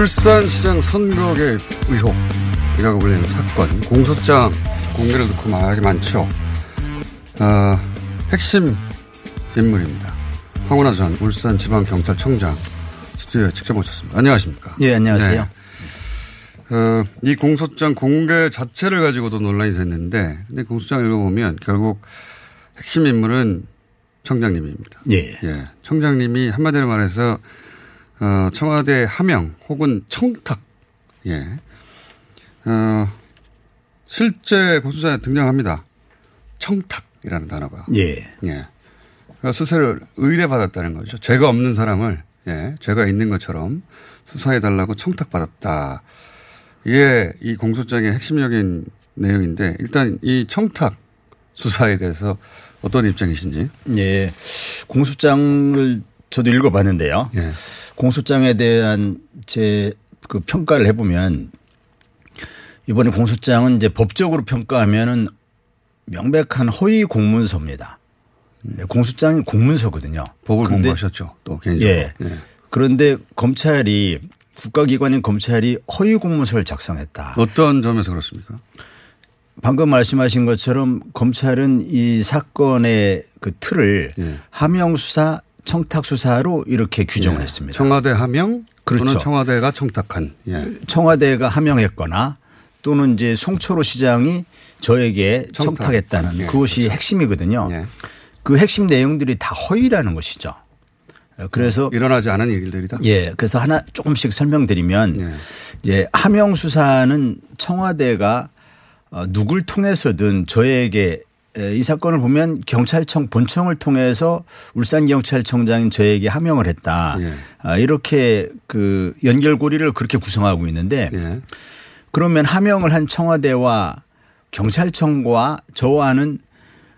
울산시장 선거 개입 의혹이라고 불리는 사건 공소장 공개를 놓고 말이 많죠. 어, 핵심 인물입니다. 황운하 전 울산지방경찰청장 스튜디오에 직접 모셨습니다. 안녕하십니까? 예, 안녕하세요. 네. 어, 이 공소장 공개 자체를 가지고도 논란이 됐는데, 근데 공소장 읽어보면 결국 핵심 인물은 청장님입니다. 예. 예. 청장님이 한마디로 말해서 어, 청와대 하명 혹은 청탁, 예. 어, 실제 공소장에 등장합니다. 청탁이라는 단어가. 예. 예. 그러니까 수사를 의뢰받았다는 거죠. 죄가 없는 사람을, 예. 죄가 있는 것처럼 수사해달라고 청탁받았다. 이게 이 공소장의 핵심적인 내용인데 일단 이 청탁 수사에 대해서 어떤 입장이신지. 예. 공소장을 저도 읽어봤는데요. 예. 공소장에 대한 제 그 평가를 해보면 이번에 공소장은 이제 법적으로 평가하면은 명백한 허위 공문서입니다. 예, 공소장이 공문서거든요. 법을 공부하셨죠. 또 개인적으로. 예. 그런데 검찰이 국가기관인 검찰이 허위 공문서를 작성했다. 어떤 점에서 그렇습니까? 방금 말씀하신 것처럼 검찰은 이 사건의 그 틀을 예. 하명 수사, 청탁 수사로 이렇게 규정을 예. 했습니다. 청와대 하명 그렇죠. 또는 청와대가 청탁한. 예. 청와대가 하명했거나 또는 이제 송철호 시장이 저에게 청탁. 청탁했다는 예, 그것이 핵심이거든요. 예. 그 핵심 내용들이 다 허위라는 것이죠. 그래서 일어나지 않은 일들이다. 예, 그래서 하나 조금씩 설명드리면 예. 이제 하명 수사는 청와대가 어, 누굴 통해서든 저에게 에, 이 사건을 보면 경찰청 본청을 통해서 울산 경찰청장인 저에게 하명을 했다. 예. 아, 이렇게 그 연결고리를 그렇게 구성하고 있는데 예. 그러면 하명을 한 청와대와 경찰청과 저와는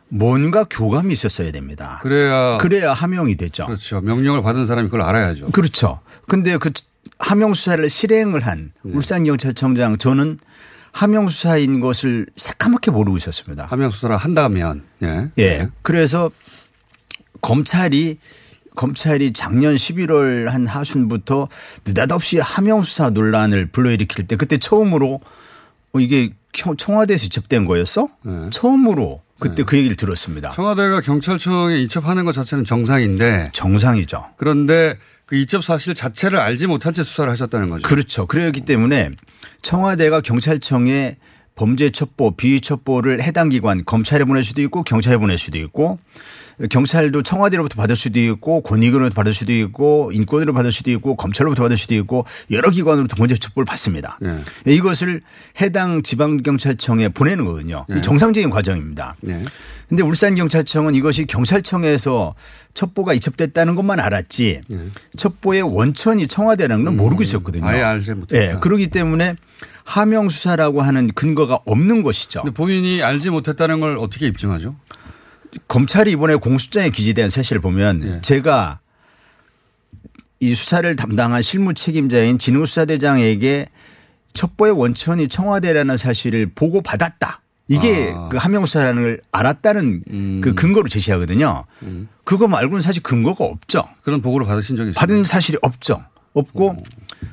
뭔가 교감이 있었어야 됩니다. 그래야 그래야 하명이 되죠. 그렇죠. 명령을 받은 사람이 그걸 알아야죠. 그렇죠. 근데 그 하명 수사를 실행을 한 네. 울산 경찰청장 저는 하명 수사인 것을 새까맣게 모르고 있었습니다. 하명 수사를 한다면 예. 예. 그래서 검찰이 검찰이 작년 11월 한 하순부터 느닷없이 하명 수사 논란을 불러일으킬 때 그때 처음으로 어, 이게 청와대에서 접된 거였어? 네. 처음으로 그때 그 얘기를 들었습니다. 청와대가 경찰청에 이첩하는 것 자체는 정상인데 정상이죠. 그런데 그 이첩 사실 자체를 알지 못한 채 수사를 하셨다는 거죠. 그렇죠. 그렇기 때문에 청와대가 경찰청에 범죄 첩보, 비위 첩보를 해당 기관 검찰에 보낼 수도 있고 경찰에 보낼 수도 있고 경찰도 청와대로부터 받을 수도 있고 권익으로부터 받을 수도 있고 인권으로 받을 수도 있고 검찰로부터 받을 수도 있고 여러 기관으로부터 범죄 첩보를 받습니다. 예. 이것을 해당 지방경찰청에 보내는 거거든요. 예. 정상적인 과정입니다. 예. 근데 울산경찰청은 이것이 경찰청에서 첩보가 이첩됐다는 것만 알았지 첩보의 원천이 청와대라는 건 모르고 있었거든요. 예. 음. 아예 알지 못했다. 예. 그렇기 때문에 하명 수사라고 하는 근거가 없는 것이죠. 본인이 알지 못했다는 걸 어떻게 입증하죠? 검찰이 이번에 공수장에 기재된 사실을 보면 예. 제가 이 수사를 담당한 실무 책임자인 진우 수사대장에게 첩보의 원천이 청와대라는 사실을 보고 받았다. 이게 아. 그 하명 수사라는 걸 알았다는 음. 그 근거로 제시하거든요. 그거 말고는 사실 근거가 없죠. 그런 보고를 받으신 적이 있어요? 받은 사실이 없죠. 없고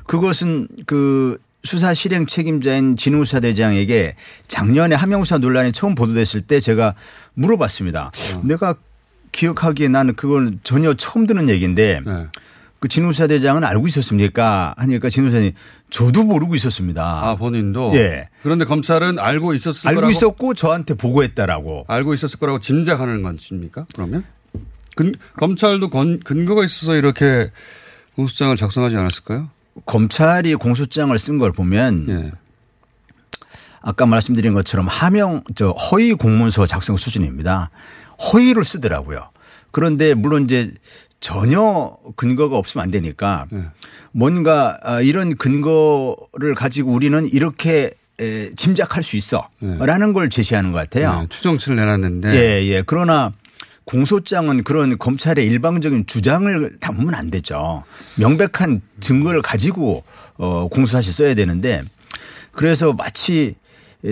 그것은 그 수사 실행 책임자인 진우수사 대장에게 작년에 하명수사 논란이 처음 보도됐을 때 제가 물어봤습니다. 내가 기억하기에 나는 그걸 전혀 처음 듣는 얘기인데 네. 그 진우사 대장은 알고 있었습니까? 하니까 진우사님 저도 모르고 있었습니다. 아, 본인도? 예. 그런데 검찰은 알고 있었을 알고 거라고. 있었고 저한테 보고했다라고. 알고 있었을 거라고 짐작하는 것입니까? 그러면? 근, 검찰도 건, 근거가 있어서 이렇게 공소장을 작성하지 않았을까요? 검찰이 공소장을 쓴 걸 보면 예. 아까 말씀드린 것처럼 하명 저 허위 공문서 작성 수준입니다. 허위를 쓰더라고요. 그런데 물론 이제 전혀 근거가 없으면 안 되니까 네. 뭔가 아, 이런 근거를 가지고 우리는 이렇게 에, 짐작할 수 있어라는 걸 제시하는 것 같아요. 네, 추정치를 내놨는데. 예, 예. 그러나 공소장은 그런 검찰의 일방적인 주장을 담으면 안 되죠. 명백한 증거를 가지고 어, 공소사실 써야 되는데 그래서 마치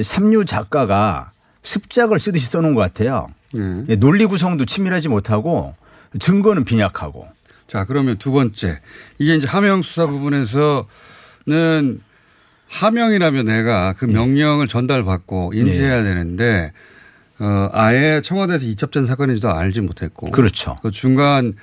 삼류 작가가 습작을 쓰듯이 써놓은 것 같아요. 예. 예, 논리 구성도 치밀하지 못하고 증거는 빈약하고. 자, 그러면 두 번째. 이게 이제 하명 수사 부분에서는 하명이라면 내가 그 명령을 전달받고 인지해야 되는데 어, 아예 청와대에서 이첩된 사건인지도 알지 못했고. 그렇죠. 그 중간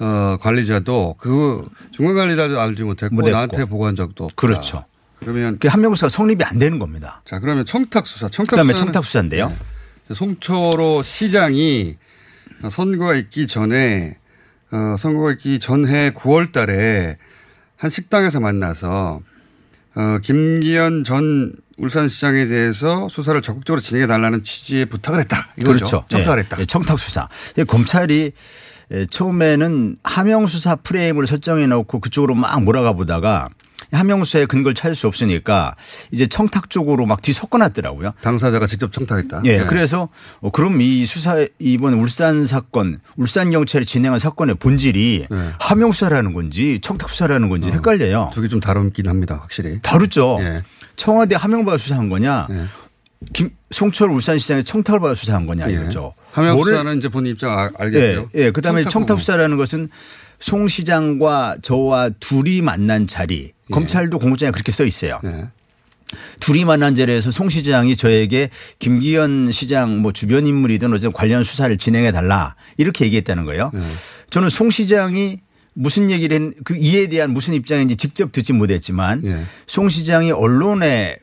어, 관리자도 그 중간 관리자도 알지 못했고 못했고. 나한테 보고한 적도 없다. 그렇죠. 그러면 그 한명수가 성립이 안 되는 겁니다. 자 그러면 청탁 수사. 청탁 그다음에 청탁 수사인데요. 네. 송철호 시장이 선거가 있기 전에 어, 선거가 있기 전해 9월 달에 한 식당에서 만나서 어, 김기현 전 울산시장에 대해서 수사를 적극적으로 진행해 달라는 취지의 부탁을 했다. 이거죠. 그렇죠. 청탁을 예, 했다. 예, 청탁 수사. 예, 검찰이 예, 처음에는 하명 수사 프레임을 설정해 놓고 그쪽으로 막 몰아가 보다가 하명 수사의 근거를 찾을 수 없으니까 이제 청탁 쪽으로 막 뒤섞어놨더라고요. 당사자가 직접 청탁했다. 예, 네. 그래서 어, 그럼 이 수사 이번 울산 사건, 울산 경찰이 진행한 사건의 본질이 네. 하명 수사라는 건지 청탁 수사라는 건지 헷갈려요. 두 개 좀 다르긴 합니다. 확실히. 다르죠. 예. 청와대 하명 받아 수사한 거냐, 예. 김 송철 울산시장의 청탁을 받아 수사한 거냐 예. 이거죠. 하명 뭐를- 수사는 이제 본인 입장 알- 알겠고요. 예, 예. 그다음에 청탁. 수사라는 것은 송 시장과 저와 둘이 만난 자리. 검찰도 공소장에 그렇게 써 있어요. 예. 둘이 만난 자리에서 송 시장이 저에게 김기현 시장 뭐 주변 인물이든 어쨌든 관련 수사를 진행해 달라 이렇게 얘기했다는 거예요. 네. 저는 송 시장이 무슨 얘기를 했, 그 이에 대한 무슨 입장인지 직접 듣지 못했지만 예. 송 시장이 언론에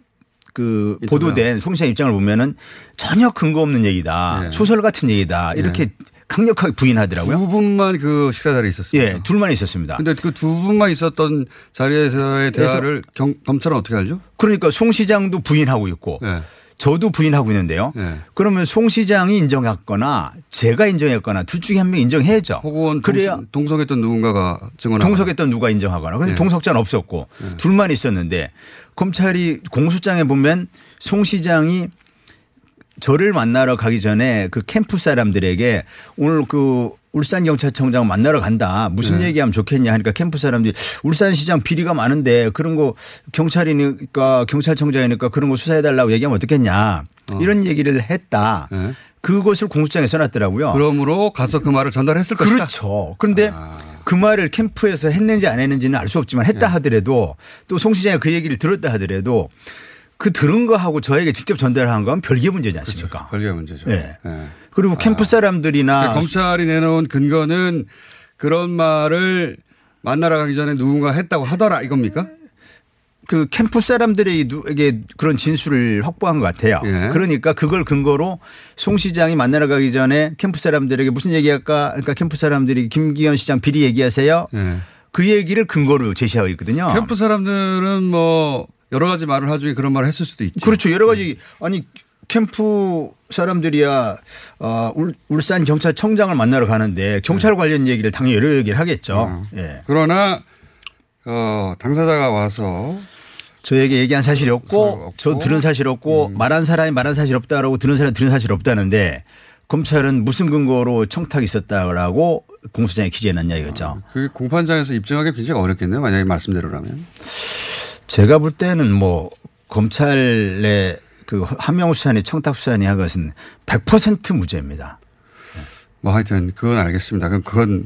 그? 보도된 송 시장 입장을 보면은 전혀 근거 없는 얘기다. 예. 소설 같은 얘기다. 이렇게 강력하게 부인하더라고요. 두 분만 그 식사 자리에 있었습니다. 예, 둘만 있었습니다. 근데 그 두 분만 있었던 자리에서의 대화를 경, 검찰은 어떻게 알죠? 그러니까 송 시장도 부인하고 있고 예. 저도 부인하고 있는데요. 예. 그러면 송 시장이 인정했거나 제가 인정했거나 둘 중에 한 명 인정해야죠. 혹은 그래야 동석, 동석했던 누군가가 증언하고 동석했던 누가 인정하거나. 근데 예. 동석자는 없었고 둘만 있었는데 검찰이 공소장에 보면 송 시장이 저를 만나러 가기 전에 그 캠프 사람들에게 오늘 그 울산경찰청장 만나러 간다. 무슨 네. 얘기하면 좋겠냐 하니까 캠프 사람들이 울산시장 비리가 많은데 그런 거 경찰이니까 경찰청장이니까 그런 거 수사해달라고 얘기하면 어떻겠냐. 이런 얘기를 했다. 네. 그것을 공소장에 써놨더라고요. 그러므로 가서 그 말을 전달했을 것이다. 그렇죠. 그런데 아. 그 말을 캠프에서 했는지 안 했는지는 알 수 없지만 네. 했다 하더라도 또 송 시장이 그 얘기를 들었다 하더라도 그 들은 거하고 저에게 직접 전달 한 건 별개 문제지 않습니까? 별개 문제죠. 예. 예. 그리고 캠프 사람들이나 검찰이 내놓은 근거는 그런 말을 만나러 가기 전에 누군가 했다고 하더라 이겁니까? 그 캠프 사람들에게 그런 진술을 확보한 것 같아요. 예. 그러니까 그걸 근거로 송 시장이 만나러 가기 전에 캠프 사람들에게 무슨 얘기할까? 그러니까 캠프 사람들이 김기현 시장 비리 얘기하세요. 예. 그 얘기를 근거로 제시하고 있거든요. 캠프 사람들은 뭐 여러 가지 말을 하중에 그런 말을 했을 수도 있죠. 그렇죠. 여러 가지 아니 캠프 사람들이야 어, 울, 울산 경찰청장을 만나러 가는데 경찰 관련 얘기를 당연히 여러 얘기를 하겠죠. 예. 그러나 어, 당사자가 와서 저에게 얘기한 사실이 사실 없고 없고. 저 들은 사실 없고 말한 사람이 말한 사실 없다라고 들은 사람이 들은 사실 없다는데 검찰은 무슨 근거로 청탁이 있었다라고 공소장에 기재해놨냐 이거죠. 그 공판장에서 입증하기 굉장히 어렵겠네요. 만약에 말씀대로라면. 제가 볼 때는 뭐 검찰의 그 한명우 수사니 청탁 수사니 한 것은 100% 무죄입니다. 뭐 하여튼 그건 알겠습니다. 그럼 그건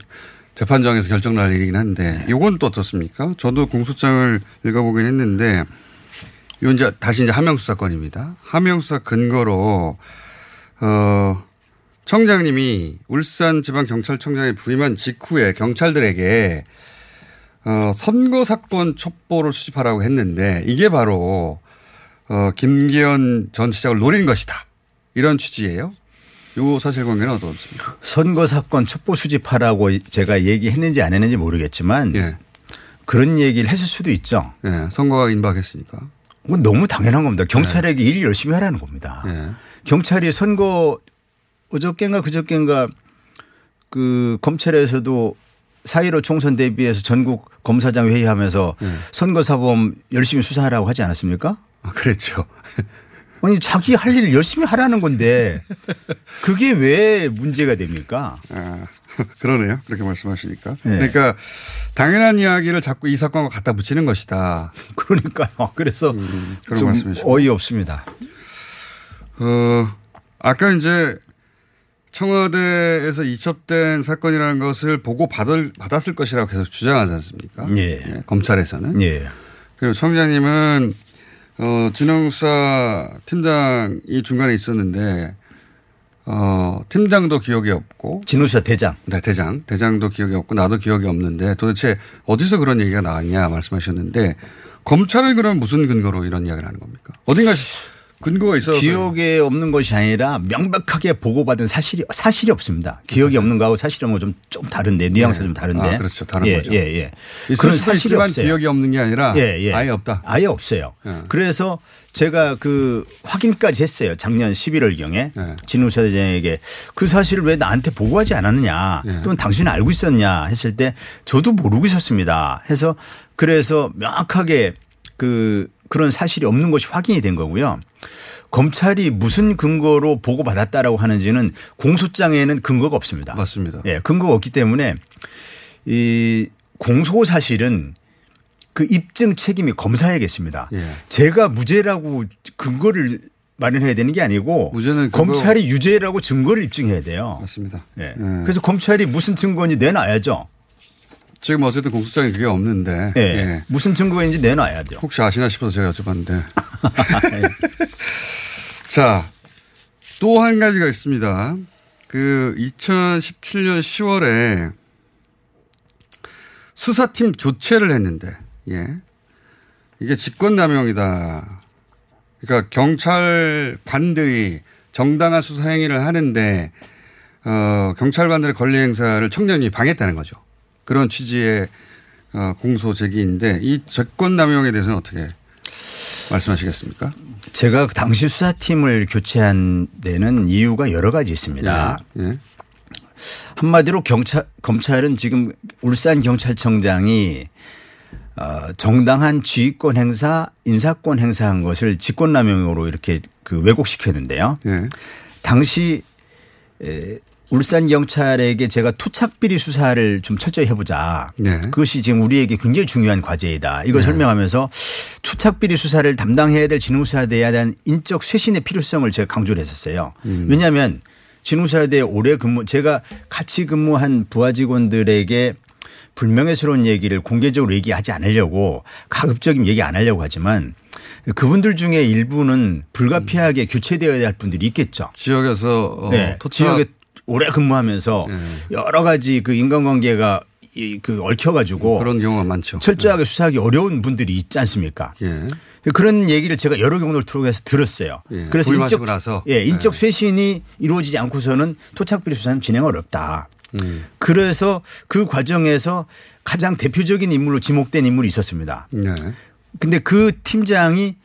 재판장에서 결정 날 일이긴 한데 요건 또 어떻습니까? 저도 공소장을 읽어보긴 했는데 이건 이제 다시 이제 하명수 사 건입니다. 하명수사 근거로 어 청장님이 울산 지방 경찰청장에 부임한 직후에 경찰들에게 어, 선거 사건 첩보를 수집하라고 했는데 이게 바로 어, 김기현 전 시장을 노린 것이다. 이런 취지예요. 요 사실관계는 어떻습니까? 선거 사건 첩보 수집하라고 제가 얘기했는지 안 했는지 모르겠지만 예. 그런 얘기를 했을 수도 있죠. 예. 선거가 임박했으니까. 그건 너무 당연한 겁니다. 경찰에게 일 열심히 하라는 겁니다. 예. 경찰이 선거 어저께인가 그저께인가 그 검찰에서도 4.15 총선 대비해서 전국 검사장 회의하면서 예. 선거 사범 열심히 수사하라고 하지 않았습니까? 아, 그랬죠. 아니 자기 할일 열심히 하라는 건데 그게 왜 문제가 됩니까? 아, 그러네요. 그렇게 말씀하시니까. 예. 그러니까 당연한 이야기를 자꾸 이 사건과 갖다 붙이는 것이다. 그러니까요. 그래서 음, 그런 좀 말씀이시고. 어이 없습니다. 어, 아까 이제 청와대에서 이첩된 사건이라는 것을 보고 받을, 받았을 것이라고 계속 주장하지 않습니까? 예. 검찰에서는. 예. 그리고 청장님은 어, 진영수사 팀장이 중간에 있었는데 어, 팀장도 기억이 없고 진우수사 대장. 네, 대장. 대장도 기억이 없고 나도 기억이 없는데 도대체 어디서 그런 얘기가 나왔냐 말씀하셨는데 검찰은 그럼 무슨 근거로 이런 이야기를 하는 겁니까? 어딘가 근거가 있어서 기억에 없는 것이 아니라 명백하게 보고받은 사실이 사실이 없습니다. 기억이 없는 거하고 사실이 없는 건좀 다른데 뉘앙스가 네. 좀 다른데. 아, 그렇죠. 다른 예, 거죠. 예, 예. 그런 사실이 없어요. 기억이 없는 게 아니라 예, 예. 아예 없다. 아예 없어요. 예. 그래서 제가 그 확인까지 했어요. 작년 11월 경에 예. 진우사 대장에게 그 사실을 왜 나한테 보고하지 않았느냐 예. 또는 당신은 알고 있었냐 했을 때 저도 모르고 있었습니다. 해서 그래서 명확하게 그 그런 사실이 없는 것이 확인이 된 거고요. 검찰이 무슨 근거로 보고받았다라고 하는지는 공소장에는 근거가 없습니다. 맞습니다. 예, 근거가 없기 때문에 이 공소 사실은 그 입증 책임이 검사에겠습니다. 예. 제가 무죄라고 근거를 마련해야 되는 게 아니고 검찰이 유죄라고 증거를 입증해야 돼요. 맞습니다. 예. 예. 그래서 검찰이 무슨 증거인지 내놔야죠. 지금 어쨌든 공소장에 그게 없는데 예. 예. 무슨 증거인지 내놔야죠. 혹시 아시나 싶어서 제가 여쭤봤는데. 자, 또 한 가지가 있습니다. 그 2017년 10월에 수사팀 교체를 했는데, 예. 이게 직권남용이다. 그러니까 경찰관들이 정당한 수사 행위를 하는데, 어, 경찰관들의 권리 행사를 청년이 방해했다는 거죠. 그런 취지의 어, 공소 제기인데 이 직권남용에 대해서는 어떻게 말씀하시겠습니까? 제가 그 당시 수사팀을 교체한 데는 이유가 여러 가지 있습니다. 예. 예. 한마디로 경찰 검찰은 지금 울산 경찰청장이 어, 정당한 지휘권 행사, 인사권 행사한 것을 직권남용으로 이렇게 그 왜곡시켰는데요. 예. 당시 에, 울산 경찰에게 제가 토착비리 수사를 좀 철저히 해보자. 네. 그것이 지금 우리에게 굉장히 중요한 과제이다. 이걸 설명하면서 토착비리 수사를 담당해야 될 진우사대에 대한 인적 쇄신의 필요성을 제가 강조를 했었어요. 음. 왜냐하면 진우사대에 오래 근무 제가 같이 근무한 부하 직원들에게 불명예스러운 얘기를 공개적으로 얘기하지 않으려고 가급적이면 얘기 안 하려고 하지만 그분들 중에 일부는 불가피하게 교체되어야 할 분들이 있겠죠. 지역에서 어, 네. 토착 지역에 오래 근무하면서 네. 여러 가지 그 인간관계가 이그 얽혀가지고 그런 경우가 많죠. 철저하게 수사하기 어려운 분들이 있지 않습니까? 예. 그런 얘기를 제가 여러 경우를 통해서 들었어요. 예, 그래서 인적 나서. 예, 인적 네. 쇄신이 이루어지지 않고서는 토착비리 수사는 진행 어렵다. 음. 그래서 그 과정에서 가장 대표적인 인물로 지목된 인물이 있었습니다. 네. 근데 그 팀장이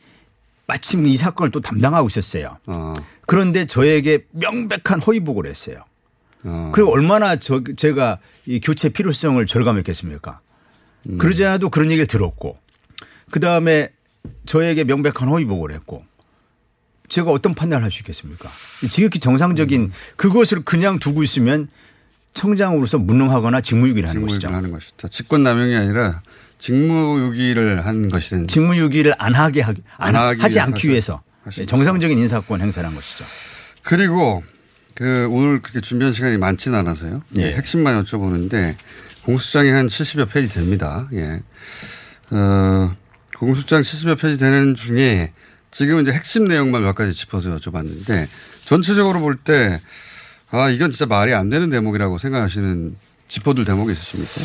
마침 이 사건을 또 담당하고 있었어요. 어. 그런데 저에게 명백한 허위 보고를 했어요. 어. 그리고 얼마나 저, 제가 이 교체 필요성을 절감했겠습니까? 음. 그러지 않아도 그런 얘기를 들었고 그 다음에 저에게 명백한 허위 보고를 했고 제가 어떤 판단을 할 수 있겠습니까? 지극히 정상적인 음. 그것을 그냥 두고 있으면 청장으로서 무능하거나 직무유기를 하는 직무유기를 것이죠. 하는 것이다. 직권남용이 아니라 직무유기를 한 것이든 직무유기를 안 하게 하기, 안 안 하지 않기 위해서 정상적인 인사권 행사를 한 것이죠. 그리고 그 오늘 그렇게 준비한 시간이 많지는 않아서요. 예. 핵심만 여쭤보는데 공소장이 한 70여 페이지 됩니다. 예. 어, 공소장 70여 페이지 되는 중에 지금 이제 핵심 내용만 몇 가지 짚어서 여쭤봤는데 전체적으로 볼 때 아, 이건 진짜 말이 안 되는 대목이라고 생각하시는 짚어둘 대목이 있으십니까?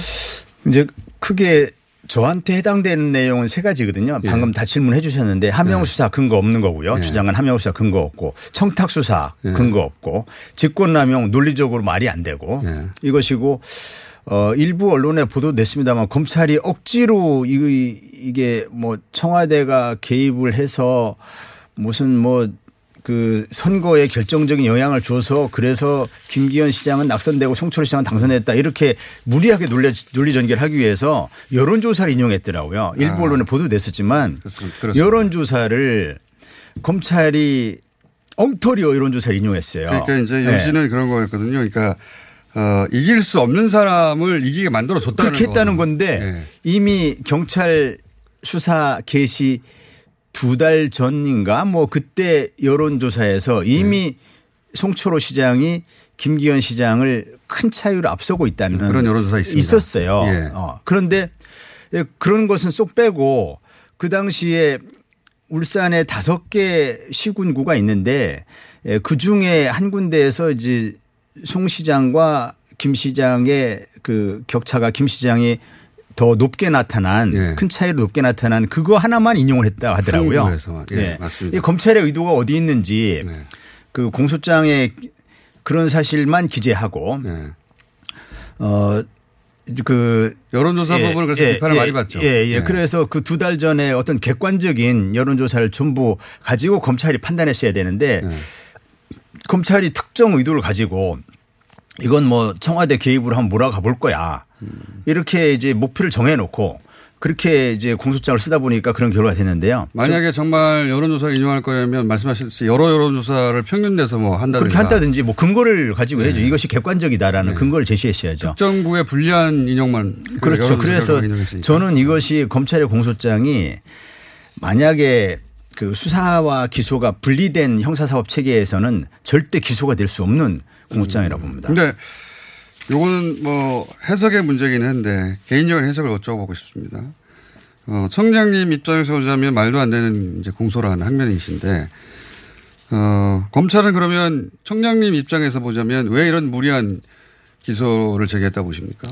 이제 크게 저한테 해당되는 내용은 세 가지거든요. 예. 방금 다 질문해 주셨는데 함명 수사 근거 없는 거고요. 예. 주장은 함명 수사 근거 없고 청탁 수사 예. 근거 없고 직권남용 논리적으로 말이 안 되고 예. 이것이고 어 일부 언론에 보도됐습니다만 검찰이 억지로 이 이게 뭐 청와대가 개입을 해서 무슨 뭐 그 선거에 결정적인 영향을 줘서 그래서 김기현 시장은 낙선되고 송철 시장은 당선됐다 이렇게 무리하게 논리, 논리 전개를 하기 위해서 여론조사를 인용했더라고요. 일부 아. 언론에 보도됐었지만 그렇습니다. 여론조사를 검찰이 엉터리로 여론조사를 인용했어요. 그러니까 이제 네. 요지는 그런 거였거든요. 그러니까 어, 이길 수 없는 사람을 이기게 만들어 줬다는 그렇게 했다는. 건데 예. 이미 경찰 수사 개시 두 달 전인가 뭐 그때 여론조사에서 이미 네. 송철호 시장이 김기현 시장을 큰 차이로 앞서고 있다는 그런 여론조사 있습니다. 있었어요. 예. 어. 그런데 그런 것은 쏙 빼고 그 당시에 울산에 다섯 개 시군구가 있는데 그 중에 한 군데에서 이제 송 시장과 김 시장의 그 격차가 김 시장이 더 높게 나타난 예. 큰 차이로 높게 나타난 그거 하나만 인용을 했다 하더라고요. 한국에서. 예, 맞습니다. 이 검찰의 의도가 어디 있는지 네. 그 공소장에 그런 사실만 기재하고 네. 어 그 여론조사 부분을 그래서 비판을 많이 받죠. 예, 예. 네. 그래서 그 두 달 전에 어떤 객관적인 여론조사를 전부 가지고 검찰이 판단했어야 되는데 네. 검찰이 특정 의도를 가지고 이건 뭐 청와대 개입으로 한번 몰아가 볼 거야. 이렇게 이제 목표를 정해놓고 그렇게 이제 공소장을 쓰다 보니까 그런 결과가 됐는데요. 만약에 정말 여론조사를 인용할 거면 말씀하셨듯이 여러 여론조사를 평균 내서 뭐 한다든가 그렇게 한다든지 뭐 근거를 가지고 해야죠. 이것이 객관적이다라는 근거를 제시했어야죠. 특정부의 불리한 인용만 그 그렇죠. 그래서. 저는 이것이 검찰의 공소장이 만약에 그 수사와 기소가 분리된 형사사법 체계에서는 절대 기소가 될 수 없는 공소장이라고 봅니다. 근데 요거는 뭐 해석의 문제긴 한데 개인적인 해석을 여쭤보고 싶습니다. 어, 청장님 입장에서 보자면 말도 안 되는 이제 공소라는 항면이신데 어, 검찰은 그러면 청장님 입장에서 보자면 왜 이런 무리한 기소를 제기했다 보십니까?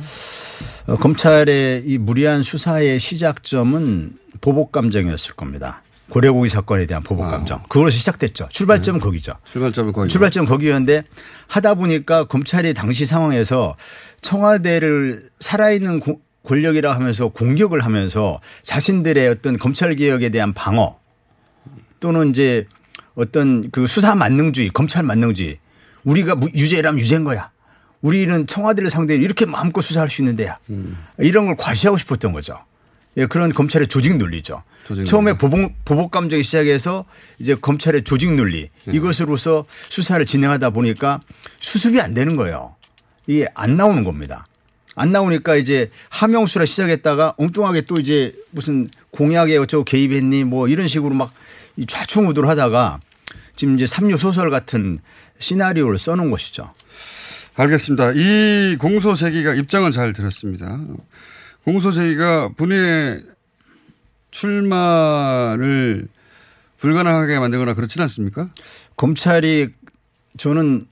어, 검찰의 이 무리한 수사의 시작점은 보복 감정이었을 겁니다. 고래고기 사건에 대한 보복 아. 감정. 그걸로 시작됐죠. 출발점은 거기죠. 출발점은 거기. 출발점 거기였는데 하다 보니까 검찰이 당시 상황에서 청와대를 살아있는 고- 권력이라 하면서 공격을 하면서 자신들의 어떤 검찰 개혁에 대한 방어 또는 이제 어떤 그 수사 만능주의, 검찰 만능주의 우리가 무- 유죄라면 유죄인 거야. 우리는 청와대를 상대로 이렇게 마음껏 수사할 수 있는 데야. 이런 걸 과시하고 싶었던 거죠. 예, 그런 검찰의 조직 논리죠. 조직 처음에. 보복, 보복 감정이 시작해서 이제 검찰의 조직 논리 이것으로서 수사를 진행하다 보니까 수습이 안 되는 거예요. 이게 안 나오는 겁니다. 안 나오니까 이제 하명수라 시작했다가 엉뚱하게 또 이제 무슨 공약에 어쩌고 개입했니 뭐 이런 식으로 막이 좌충우돌 하다가 지금 이제 삼류 소설 같은 시나리오를 써놓은 것이죠. 알겠습니다. 이 공소 제기가 입장은 잘 들었습니다. 공소 제기가 본인의 출마를 불가능하게 만들거나 그렇지는 않습니까? 검찰이 저는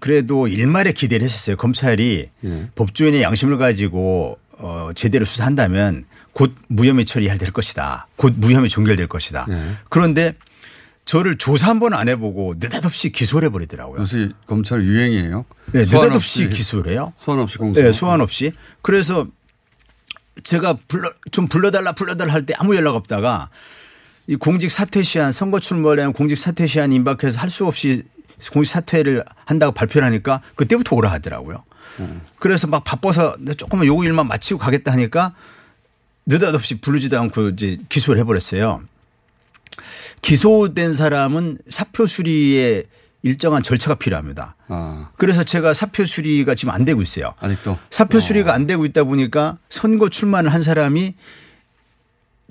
그래도 일말에 기대를 했었어요. 검찰이 예. 법조인의 양심을 가지고 어 제대로 수사한다면 곧 무혐의 처리할 될 것이다. 곧 무혐의 종결될 것이다. 예. 그런데 저를 조사 한 번 안 해보고 느닷없이 기소를 해버리더라고요. 요새 검찰 유행이에요. 네, 느닷없이 없이, 기소를 해요. 소환 없이 공소. 네, 소환 없이. 그래서 제가 불러 좀 불러달라 불러달라 할 때 아무 연락 없다가 이 공직 사퇴 시한 선거 출마를 공직 사퇴 시한 임박해서 할 수 없이 공직 사퇴를 한다고 발표를 하니까 그때부터 오라 하더라고요. 그래서 막 바빠서 조금만 요구 일만 마치고 가겠다 하니까 느닷없이 부르지도 않고 이제 기소를 해버렸어요. 기소된 사람은 사표 수리에 일정한 절차가 필요합니다. 아, 그래서 제가 사표 수리가 지금 안 되고 있어요. 아직도. 사표 수리가 안 되고 있다 보니까 선거 출마를 한 사람이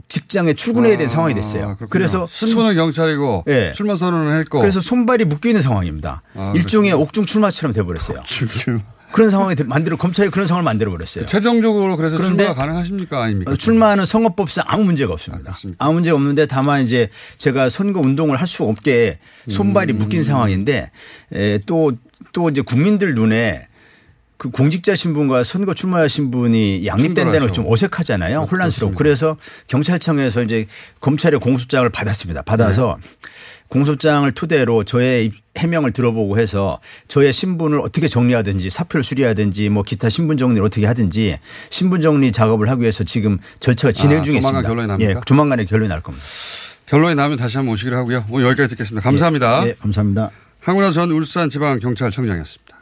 직장에 출근해야 되는 아, 상황이 됐어요. 그렇군요. 그래서 신분은 경찰이고 예. 출마 선언을 했고 그래서 손발이 묶여 있는 상황입니다. 아, 일종의 그렇군요. 옥중 출마처럼 돼버렸어요. 출마. 그런 상황이 돼- 만들어 검찰이 그런 상황을 만들어 버렸어요. 최종적으로 그래서 출마가 가능하십니까 아닙니까? 어, 출마하는 선거법상 아무 문제가 없습니다. 아? 아무 문제가 없는데 다만 이제 제가 선거 운동을 할 수 없게 손발이 음. 묶인 상황인데 에, 또, 또 이제 국민들 눈에 그 공직자 신분과 선거 출마하신 분이 양립된 데는. 좀 어색하잖아요. 혼란스럽고. 그래서 경찰청에서 이제 검찰의 공소장을 받았습니다. 받아서 네. 공소장을 토대로 저의 입- 해명을 들어보고 해서 저의 신분을 어떻게 정리하든지 사표를 수리하든지 뭐 기타 신분 정리를 어떻게 하든지 신분 정리 작업을 하기 위해서 지금 절차가 진행 아, 중에 조만간 있습니다. 결론이 납니까? 예, 조만간에 결론이 날 겁니다. 결론이 나면 다시 한번 오시기로 하고요. 오늘 여기까지 듣겠습니다. 감사합니다. 예, 감사합니다. 황운하 전 울산지방경찰청장이었습니다.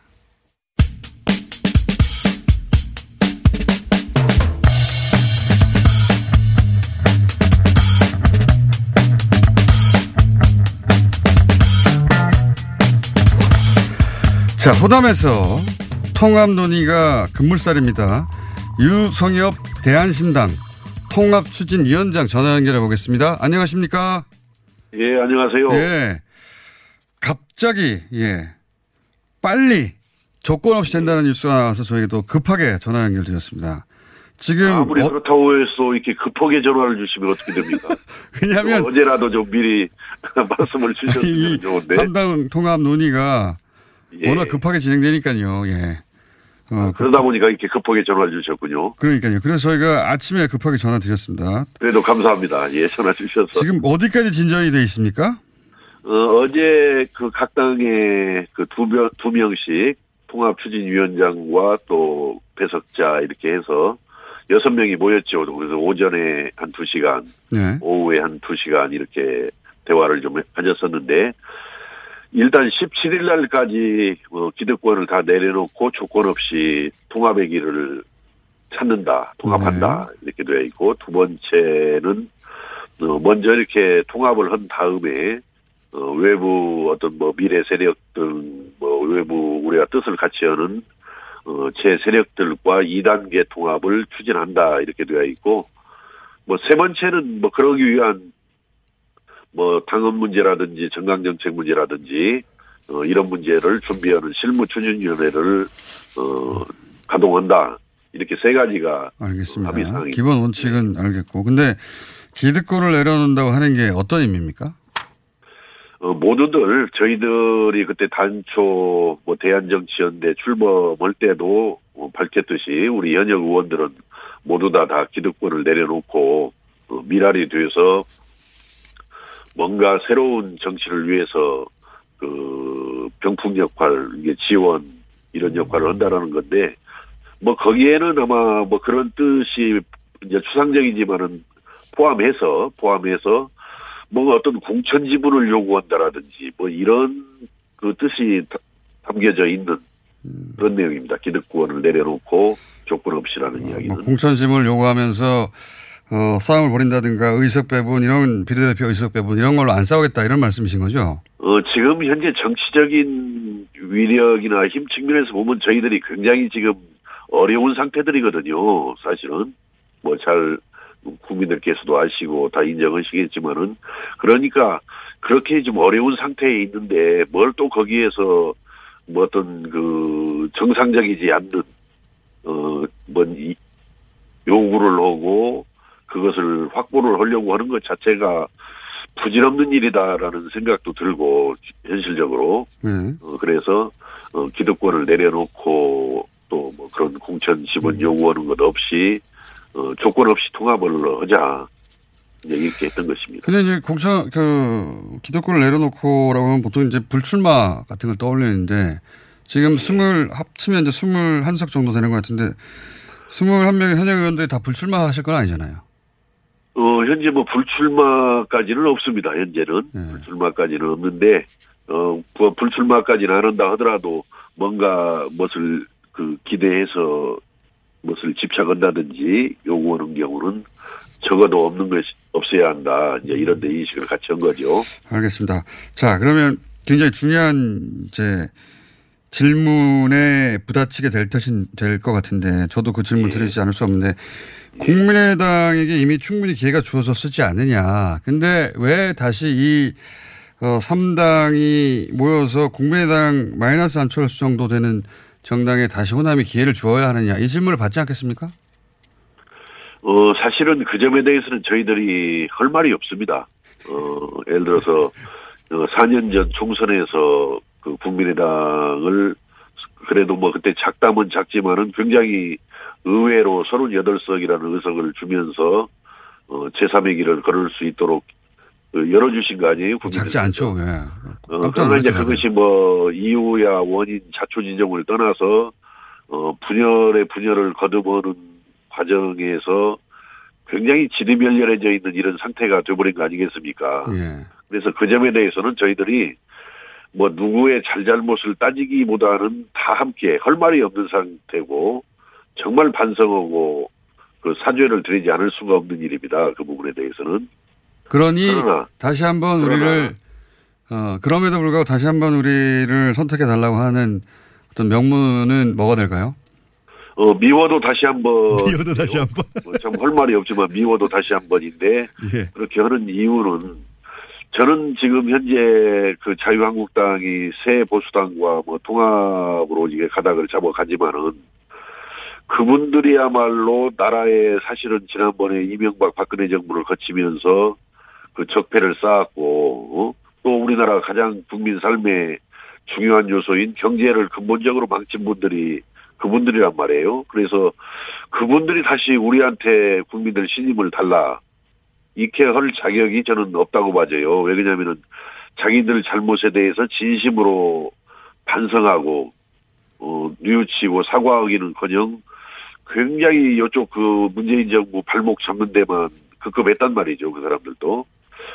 자, 호남에서 통합 논의가 급물살입니다. 유성엽 대한신당 통합추진위원장 전화 연결해 보겠습니다. 안녕하십니까? 예, 안녕하세요. 예. 갑자기, 예. 빨리 조건 없이 된다는 뉴스가 나와서 저에게도 급하게 전화 연결드렸습니다. 지금, 아무리 어, 그렇다고 해서 이렇게 급하게 전화를 주시면 어떻게 됩니까? 왜냐면, 어제라도 좀 미리 말씀을 이 주셨으면 좋은데. 3당 통합 논의가 예. 워낙 급하게 진행되니까요, 예. 어, 그러다 보니까 이렇게 급하게 전화를 주셨군요. 그러니까요. 그래서 저희가 아침에 급하게 전화 드렸습니다. 그래도 감사합니다. 예, 전화 주셔서. 지금 어디까지 진전이 돼 있습니까? 어, 제 그 각 당의 그 두 명, 두 명씩 통합추진위원장과 또 배석자 이렇게 해서 여섯 명이 모였죠. 그래서 오전에 한 두 시간, 네. 오후에 한 두 시간 이렇게 대화를 좀 가졌었는데 일단 17일 날까지 어, 기득권을 다 내려놓고 조건 없이 통합의 길을 찾는다, 통합한다 이렇게 되어 있고 두 번째는 어, 먼저 이렇게 통합을 한 다음에 어, 외부 어떤 뭐 미래 세력 등뭐 외부 우리가 뜻을 같이 하는 어, 제 세력들과 2단계 통합을 추진한다 이렇게 되어 있고 뭐 세 번째는 뭐 그러기 위한 뭐 당헌 문제라든지 정강 정책 문제라든지 어, 이런 문제를 준비하는 실무 추진위원회를 어, 가동한다 이렇게 세 가지가 알겠습니다. 기본 원칙은 알겠고. 근데 기득권을 내려놓는다고 하는 게 어떤 의미입니까? 어, 모두들 저희들이 그때 단초 뭐 대한정치연대 출범할 때도 어, 밝혔듯이 우리 현역 의원들은 모두 다다 기득권을 내려놓고 어, 미랄이 돼서 뭔가 새로운 정치를 위해서 그 병풍 역할, 이게 지원 이런 역할을 한다라는 건데 뭐 거기에는 아마 뭐 그런 뜻이 이제 추상적이지만은 포함해서 포함해서 뭐 어떤 공천 지분을 요구한다라든지 뭐 이런 그 뜻이 다- 담겨져 있는 그런 내용입니다. 기득권을 내려놓고 조건 없이라는 이야기는. 뭐 공천심을 요구하면서 어, 싸움을 벌인다든가 의석 배분 이런 비례대표 의석 배분 이런 걸로 안 싸우겠다 이런 말씀이신 거죠? 어, 지금 현재 정치적인 위력이나 힘 측면에서 보면 저희들이 굉장히 지금 어려운 상태들이거든요. 사실은 뭐 잘 국민들께서도 아시고 다 인정하시겠지만은 그러니까 그렇게 좀 어려운 상태에 있는데 뭘 또 거기에서 뭐 어떤 그 정상적이지 않는 어뭐 요구를 하고 그것을 확보를 하려고 하는 것 자체가 부질없는 일이다라는 생각도 들고 현실적으로 네. 어, 그래서 어, 기득권을 내려놓고 또 뭐 그런 공천 지분 요구하는 것 없이 어, 조건 없이 통합을 하자 이제 이렇게 했던 것입니다. 근데 이제 공천 그 기득권을 내려놓고라고 하면 보통 이제 불출마 같은 걸 떠올리는데 지금 스물 합치면 이제 스물 한 석 정도 되는 것 같은데 스물 한 명의 현역 의원들이 다 불출마하실 건 아니잖아요. 어, 현재 뭐 불출마까지는 없습니다. 현재는 네. 불출마까지는 없는데 어, 부- 불출마까지는 안 한다 하더라도 뭔가 무엇을 그 기대해서 무엇을 집착한다든지 요구하는 경우는 적어도 없는 것이 없어야 한다. 이제 이런 데 인식을 같이 한 거죠. 알겠습니다. 자, 그러면 굉장히 중요한 이제 질문에 부딪히게 될 것인 될 것 같은데 저도 그 질문 을 드리지 않을 수 없는데 국민의당에게 이미 충분히 기회가 주어서 쓰지 않느냐. 근데 왜 다시 이 어, 3당이 모여서 국민의당 마이너스 안철수 정도 되는 정당에 다시 호남이 기회를 주어야 하느냐. 이 질문을 받지 않겠습니까? 어, 사실은 그 점에 대해서는 저희들이 할 말이 없습니다. 어, 예를 들어서, 어, 4년 전 총선에서 그 국민의당을 그래도 뭐 그때 작다면 작지만은 굉장히 의외로 38석이라는 의석을 주면서 어, 제3의 길을 걸을 수 있도록 그 열어주신 거 아니에요? 작지 않죠. 예. 어, 그러나 이제 그것이 뭐 이유야 원인 자초지종을 떠나서 어 분열의 분열을 거듭오는 과정에서 굉장히 지리멸렬해져 있는 이런 상태가 돼버린 거 아니겠습니까? 예. 그래서 그 점에 대해서는 저희들이 뭐 누구의 잘잘못을 따지기보다는 다 함께 할 말이 없는 상태고 정말 반성하고 그 사죄를 드리지 않을 수가 없는 일입니다. 그 부분에 대해서는. 그러니 그러나 다시 한번 그러나 우리를 어, 그럼에도 불구하고 다시 한번 우리를 선택해 달라고 하는 어떤 명문은 뭐가 될까요? 어, 미워도 다시 한 번. 미워도 다시 한 번. 뭐참할 말이 없지만 미워도 다시 한 번인데 예. 그렇게 하는 이유는 저는 지금 현재 그 자유한국당이 새 보수당과 뭐 통합으로 이게 가닥을 잡아가지만은 그분들이야말로 나라에 사실은 지난번에 이명박 박근혜 정부를 거치면서 그 적폐를 쌓았고 어? 또 우리나라 가장 국민 삶의 중요한 요소인 경제를 근본적으로 망친 분들이 그분들이란 말이에요. 그래서 그분들이 다시 우리한테 국민들 신임을 달라 이렇게 할 자격이 저는 없다고 봐져요. 왜 그러냐면은 자기들 잘못에 대해서 진심으로 반성하고 어 뉘우치고 사과하기는커녕 굉장히 이쪽 그 문재인 정부 발목 잡는 데만 급급했단 말이죠. 그 사람들도.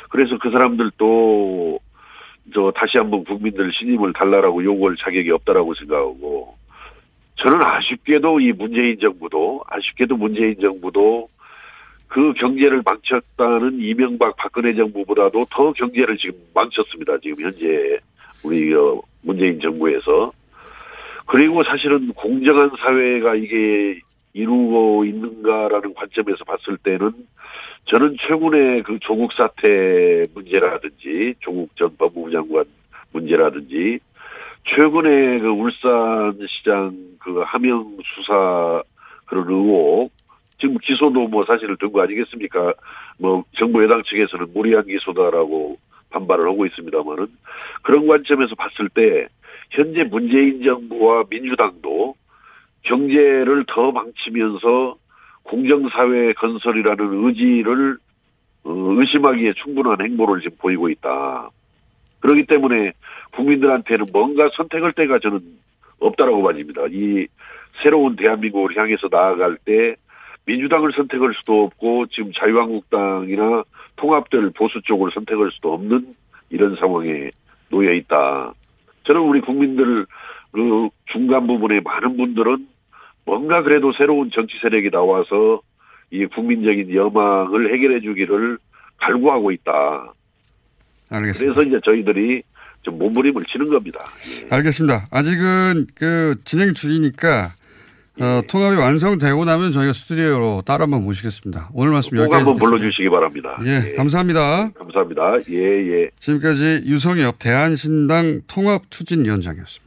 그래서 그 사람들도 저 다시 한번 국민들 신임을 달라라고 요구할 자격이 없다라고 생각하고 저는 아쉽게도 이 문재인 정부도 아쉽게도 문재인 정부도 그 경제를 망쳤다는 이명박 박근혜 정부보다도 더 경제를 지금 망쳤습니다. 지금 현재 우리 어, 문재인 정부에서 그리고 사실은 공정한 사회가 이게 이루고 있는가라는 관점에서 봤을 때는 저는 최근에 그 조국 사태 문제라든지 조국 전 법무부 장관 문제라든지 최근에 그 울산시장 그 하명 수사 그런 의혹 지금 기소도 뭐 사실 된 거 아니겠습니까? 뭐 정부 여당 측에서는 무리한 기소다라고 반발을 하고 있습니다만은 그런 관점에서 봤을 때 현재 문재인 정부와 민주당도 경제를 더 망치면서 공정사회 건설이라는 의지를 어, 의심하기에 충분한 행보를 지금 보이고 있다. 그렇기 때문에 국민들한테는 뭔가 선택할 때가 저는 없다라고 봐집니다. 이 새로운 대한민국을 향해서 나아갈 때 민주당을 선택할 수도 없고 지금 자유한국당이나 통합될 보수 쪽을 선택할 수도 없는 이런 상황에 놓여 있다. 저는 우리 국민들 그 중간 부분에 많은 분들은 뭔가 그래도 새로운 정치 세력이 나와서 이 국민적인 여망을 해결해 주기를 갈구하고 있다. 알겠습니다. 그래서 이제 저희들이 좀 몸부림을 치는 겁니다. 예. 알겠습니다. 아직은 그 진행 중이니까 어, 예. 통합이 완성되고 나면 저희가 스튜디오로 따로 한번 모시겠습니다. 오늘 말씀 꼭 여기까지 한번. 불러주시기 바랍니다. 예, 감사합니다. 감사합니다. 예, 예. 지금까지 유성엽 대한신당 통합추진위원장이었습니다.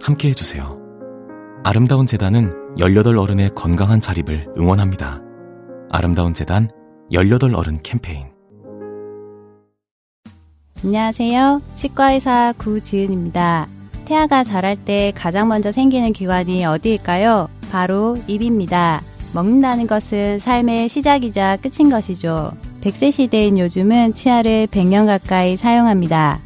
함께 해주세요. 아름다운 재단은 18 어른의 건강한 자립을 응원합니다. 아름다운 재단 18 어른 캠페인. 안녕하세요. 치과의사 구지은입니다. 태아가 자랄 때 가장 먼저 생기는 기관이 어디일까요? 바로 입입니다. 먹는다는 것은 삶의 시작이자 끝인 것이죠. 100세 시대인 요즘은 치아를 100년 가까이 사용합니다.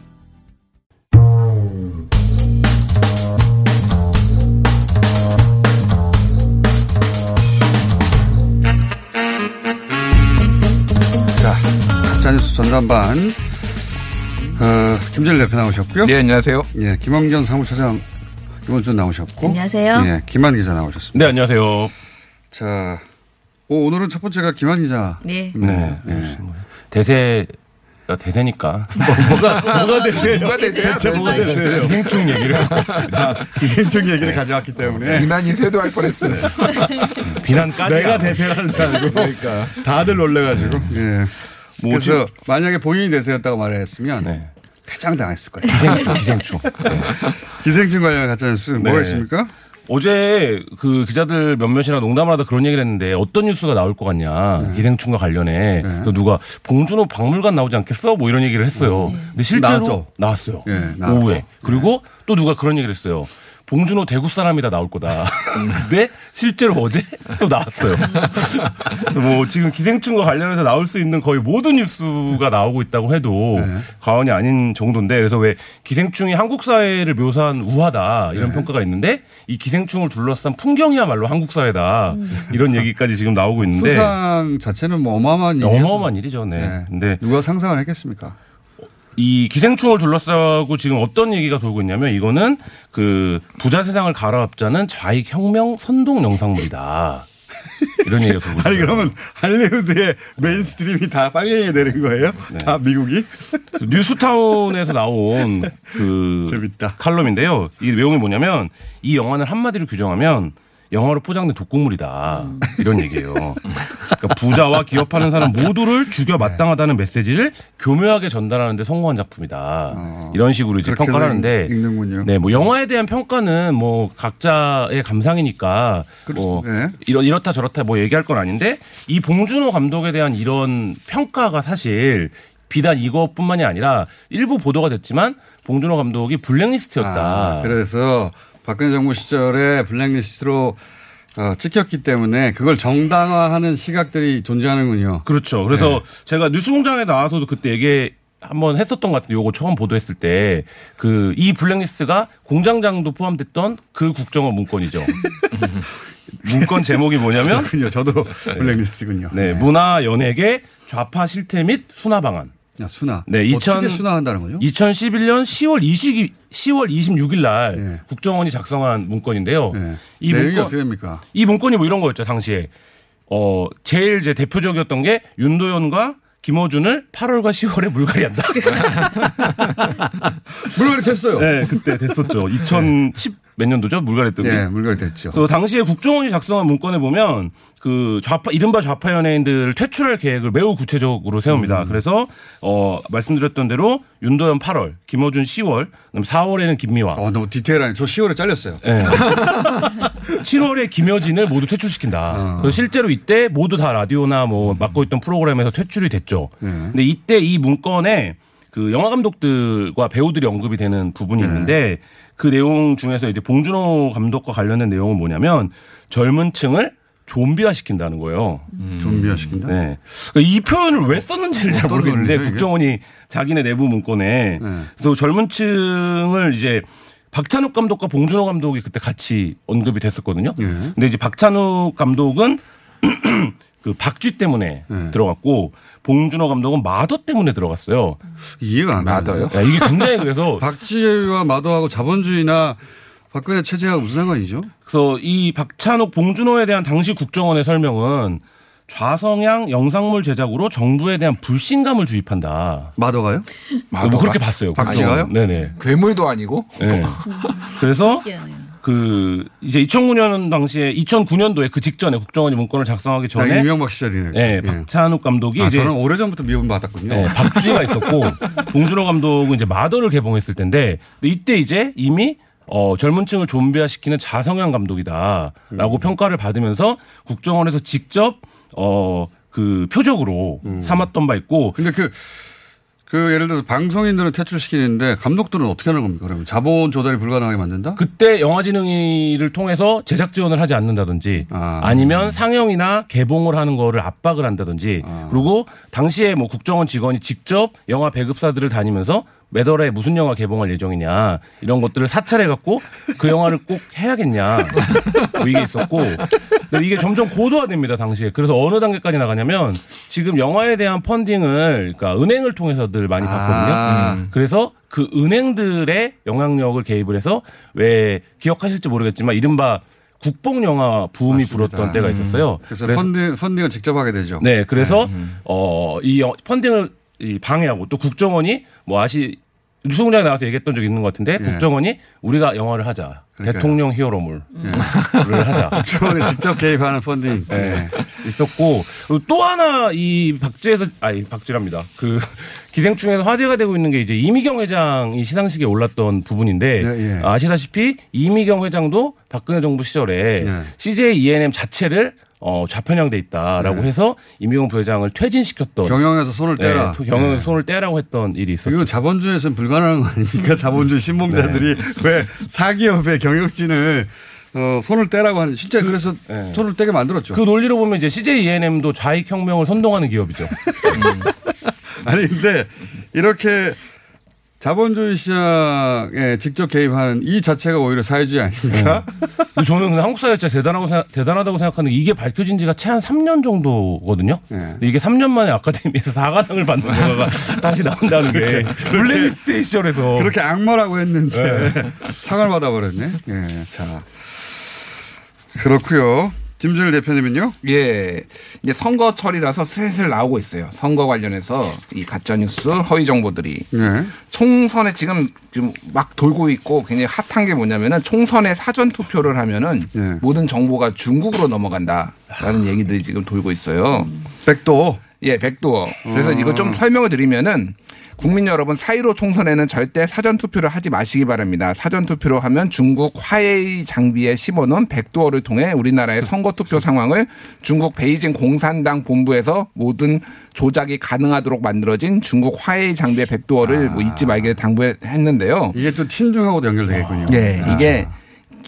전담반. 어, 김재일 대표 나오셨고요. 네, 안녕하세요. 예, 김원견 사무처장 이번 주 나오셨고. 안녕하세요. 예, 김한 기자 나오셨습니다. 네, 안녕하세요. 자, 오, 오늘은 첫 번째가 김한 기자. 네. 네. 예. 대세 대세니까. 뭐가 뭐가 되세요? 뭐가 되세요? 대체 뭐가 되세요? 기생충 얘기를 하고 있습니다. 자, 기생충 얘기를 가져왔기 때문에 비난이 쇄도할 뻔했어요. 비난까지. 내가 대세라는 줄 알고 그러니까. 다들 놀래가지고 예. 뭐 그래서 만약에 본인이 대세였다고 말했으면 네. 퇴장 당했을 거예요. 기생충, 기생충. 네. 기생충 관련 가짜뉴스 뭐가 네. 있습니까? 어제 그 기자들 몇몇이랑 농담을 하다 그런 얘기를 했는데 어떤 뉴스가 나올 것 같냐 기생충과 관련해 그래서 누가 봉준호 박물관 나오지 않겠어 뭐 이런 얘기를 했어요. 근데 실제로 나왔죠? 나왔어요. 예, 나왔고. 오후에 그리고 또 누가 그런 얘기를 했어요. 봉준호 대구 사람이다 나올 거다. 근데 실제로 어제 또 나왔어요. 뭐 지금 기생충과 관련해서 나올 수 있는 거의 모든 뉴스가 나오고 있다고 해도 과언이 아닌 정도인데 그래서 왜 기생충이 한국 사회를 묘사한 우화다 이런 평가가 있는데 이 기생충을 둘러싼 풍경이야말로 한국 사회다 이런 얘기까지 지금 나오고 있는데 수상 자체는 뭐 어마어마한 일이에요. 어마어마한 일이죠. 네. 네. 근데 누가 상상을 했겠습니까? 이 기생충을 둘러싸고 지금 어떤 얘기가 돌고 있냐면 이거는 그 부자 세상을 갈아엎자는 좌익 혁명 선동 영상물이다. 이런 얘기가 돌고 있어요. 아니 그러면 할리우드의 mainstream이 다 빨갱이 되는 거예요? 네. 다 미국이? 그 뉴스타운에서 나온 그 재밌다. 칼럼인데요. 이 내용이 뭐냐면 이 영화는 한마디로 규정하면 영화로 포장된 독극물이다. 이런 얘기예요. 그러니까 부자와 기업하는 사람 모두를 죽여 마땅하다는 메시지를 교묘하게 전달하는데 성공한 작품이다. 이런 식으로 이제 평가를 하는데 읽는군요. 네, 뭐 영화에 대한 평가는 뭐 각자의 감상이니까 뭐 네. 이러, 이렇다 저렇다 뭐 얘기할 건 아닌데 이 봉준호 감독에 대한 이런 평가가 사실 비단 이것뿐만이 아니라 일부 보도가 됐지만 봉준호 감독이 블랙리스트였다. 아, 그래서 박근혜 정부 시절에 블랙리스트로 어, 찍혔기 때문에 그걸 정당화하는 시각들이 존재하는군요. 그렇죠. 그래서 네. 제가 뉴스공장에 나와서도 그때 얘기 한번 했었던 것 같은데 요거 처음 보도했을 때 그 이 블랙리스트가 공장장도 포함됐던 그 국정원 문건이죠. 문건 제목이 뭐냐면 그렇군요. 저도 블랙리스트군요. 네, 문화 연예계 좌파 실태 및 순화 방안. 야, 순화. 네, 어떻게 2000 순화한다는 거죠? 2011년 10월 20 10월 26일 날 네. 국정원이 작성한 문건인데요. 네. 이 문건 어떻게 됩니까? 이 문건이 뭐 이런 거였죠 당시에. 어 제일 이제 대표적이었던 게 윤도현과 김어준을 8월과 10월에 물갈이한다. 물갈이 됐어요. 네, 그때 됐었죠. 2010 몇 년도죠? 물갈이했던 게. 네, 물갈이 됐죠. 그래서 당시에 국정원이 작성한 문건에 보면 그 좌파 이른바 좌파 연예인들을 퇴출할 계획을 매우 구체적으로 음. 세웁니다. 그래서 어 말씀드렸던 대로 윤도현 8월, 김어준 10월, 그다음 4월에는 김미화. 어, 너무 디테일하네. 저 10월에 잘렸어요. 네. 7월에 김여진을 모두 퇴출시킨다. 어. 실제로 이때 모두 다 라디오나 뭐 맡고 있던 프로그램에서 퇴출이 됐죠. 네. 근데 이때 이 문건에 그 영화 감독들과 배우들이 언급이 되는 네. 부분이 있는데 그 내용 중에서 이제 봉준호 감독과 관련된 내용은 뭐냐면 젊은 층을 좀비화 시킨다는 거예요. 좀비화 시킨다? 네. 그러니까 이 표현을 왜 썼는지를 잘 어떤 모르겠는데 논리죠? 국정원이 자기네 내부 문건에 네. 그래서 젊은 층을 이제 박찬욱 감독과 봉준호 감독이 그때 같이 언급이 됐었거든요. 네. 근데 이제 박찬욱 감독은 그 박쥐 때문에 네. 들어갔고 봉준호 감독은 마더 때문에 들어갔어요. 이해가 안 마더요? 야, 이게 굉장히 그래서 박지혜와 마더하고 자본주의나 박근혜 체제가 무슨 상관이죠? 그래서 이 박찬욱 봉준호에 대한 당시 국정원의 설명은 좌성향 영상물 제작으로 정부에 대한 불신감을 주입한다. 마더가요? 뭐 그렇게 봤어요. 국정원. 네네. 괴물도 아니고. 네. 그래서 그 이제 2009년 당시에 2009년도에 그 직전에 국정원이 문건을 작성하기 아, 전에 이명박 시절이네. 네, 예. 박찬욱 감독이 아, 이제 저는 오래 전부터 미움 받았군요. 네, 박쥐가 있었고 봉준호 감독은 이제 마더를 개봉했을 텐데 이때 이제 이미 어, 젊은 층을 좀비화시키는 자성향 감독이다라고 평가를 받으면서 국정원에서 직접 어, 그 표적으로 삼았던 바 있고 근데 그, 그 예를 들어서 방송인들은 퇴출시키는데 감독들은 어떻게 하는 겁니까? 그러면 자본 조달이 불가능하게 만든다? 그때 영화진흥위를 통해서 제작 지원을 하지 않는다든지 아. 니면 상영이나 개봉을 하는 거를 압박을 한다든지 그리고 당시에 뭐 국정원 직원이 직접 영화 배급사들을 다니면서 몇 월에 무슨 영화 개봉할 예정이냐 이런 것들을 사찰해 갖고 그 영화를 꼭 해야겠냐 뭐 이게 있었고 이게 점점 고도화됩니다 당시에 그래서 어느 단계까지 나가냐면 지금 영화에 대한 펀딩을 그러니까 은행을 통해서들 많이 받거든요 아. 그래서 그 은행들의 영향력을 개입을 해서 왜 기억하실지 모르겠지만 이른바 국뽕 영화 붐이 불었던 때가 있었어요. 그래서, 펀딩, 펀딩을 직접 하게 되죠. 네, 그래서 어이 펀딩을 이 방해하고 또 국정원이 뭐 아시 뉴스공장에 나와서 얘기했던 적이 있는 것 같은데 국정원이 우리가 영화를 하자 그러니까요. 대통령 히어로물을 하자 국정원이 직접 개입하는 펀딩. 네. 있었고 또 하나 이 박쥐에서 아니 박쥐랍니다. 그 기생충에서 화제가 되고 있는 게 이제 이미경 회장이 시상식에 올랐던 부분인데 예, 예. 아시다시피 이미경 회장도 박근혜 정부 시절에 예. CJ ENM 자체를 어, 좌편향돼 있다라고 네. 해서 이미경 부회장을 퇴진시켰던 경영에서 손을 떼라. 네, 경영에서 네. 손을 떼라고 했던 일이 있었죠. 이건 자본주의에서는 불가능한 거 아닙니까? 자본주의 신봉자들이 왜 사기업의 경영진을 어, 손을 떼라고 하는 실제 그, 래서 손을 떼게 만들었죠. 그 논리로 보면 이제 CJ ENM도 좌익 혁명을 선동하는 기업이죠. 아니 근데 이렇게 자본주의 시장에 직접 개입하는 이 자체가 오히려 사회주의 아닙니까? 근데 저는 한국 사회 진짜 대단하고 생각- 대단하다고 생각하는 게 이게 밝혀진 지가 채 한 3년 정도거든요. 근데 이게 3년 만에 아카데미에서 사관왕을 받는 영화가 다시 나온다는 게 블랙리스트 시절에서 그렇게 악마라고 했는데 네. 상을 받아버렸네. 예, 자 그렇고요. 김준일 대표님은요? 예. 이제 선거철이라서 슬슬 나오고 있어요. 선거 관련해서 이 가짜뉴스, 허위 정보들이. 네. 총선에 지금 좀막 돌고 있고 굉장히 핫한 게 뭐냐면은 총선에 사전 투표를 하면은 네. 모든 정보가 중국으로 넘어간다라는 얘기들이 지금 돌고 있어요. 백도. 예, backdoor. 그래서 어. 이거 좀 설명을 드리면은 국민 여러분 4.15 총선에는 절대 사전 투표를 하지 마시기 바랍니다. 사전 투표로 하면 중국 화웨이 장비에 심어놓은 backdoor를 통해 우리나라의 선거 투표 상황을 중국 베이징 공산당 본부에서 모든 조작이 가능하도록 만들어진 중국 화웨이 장비의 backdoor를 뭐 잊지 말기를 당부했는데요. 이게 또 친중하고도 연결되겠군요. 네, 아. 이게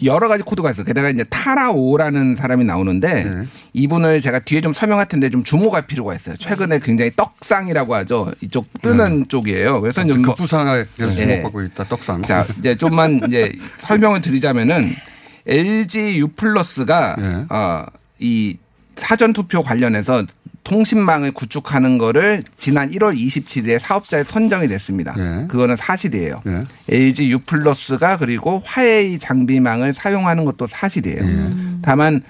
여러 가지 코드가 있어요. 게다가 이제 타라오라는 사람이 나오는데 네. 이분을 제가 뒤에 좀 설명할 텐데 좀 주목할 필요가 있어요. 최근에 굉장히 떡상이라고 하죠. 이쪽 뜨는 쪽이에요. 그래서 네. 아무튼 좀 뭐- 급부상에 대해서 네. 주목받고 있다. 떡상. 자, 이제 좀만 이제 설명을 드리자면은 LG U 플러스가 네. 어, 이 사전 투표 관련해서 통신망을 구축하는 거를 지난 1월 27일에 사업자에 선정이 됐습니다. 네. 그거는 사실이에요. 네. LG U 플러스가 그리고 화웨이 장비망을 사용하는 것도 사실이에요. 네. 다만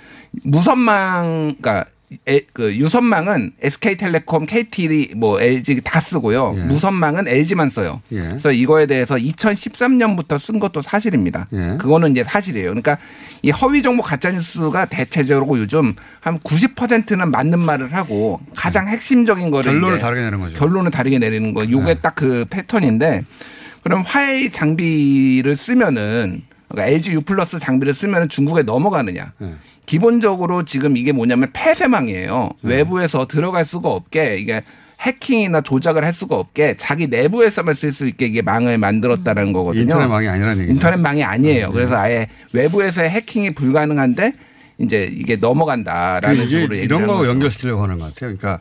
무선망 그러니까 에- 그 유선망은 SK텔레콤, KT, 뭐 LG 다 쓰고요. 예. 무선망은 LG만 써요. 예. 그래서 이거에 대해서 2013년부터 쓴 것도 사실입니다. 예. 그거는 이제 사실이에요. 그러니까 이 허위 정보 가짜 뉴스가 대체적으로 요즘 한 90%는 맞는 말을 하고 가장 핵심적인 거를 결론을 다르게 내는 거죠. 결론을 다르게 내리는 거. 요게 네. 딱그 패턴인데 그럼 화웨이 장비를 쓰면은 그러니까 LG U 플러스 장비를 쓰면은 중국에 넘어가느냐? 네. 기본적으로 지금 이게 뭐냐면 폐쇄망이에요. 네. 외부에서 들어갈 수가 없게 이게 해킹이나 조작을 할 수가 없게 자기 내부에서만 쓸 수 있게 이게 망을 만들었다는 거거든요. 인터넷망이 아니라는 얘기죠. 인터넷망이 아니에요. 네. 그래서 아예 외부에서의 해킹이 불가능한데 이제 이게 넘어간다라는 그 식으로 얘기를 이런 한 거. 연결시키려고 하는 것 같아요. 그러니까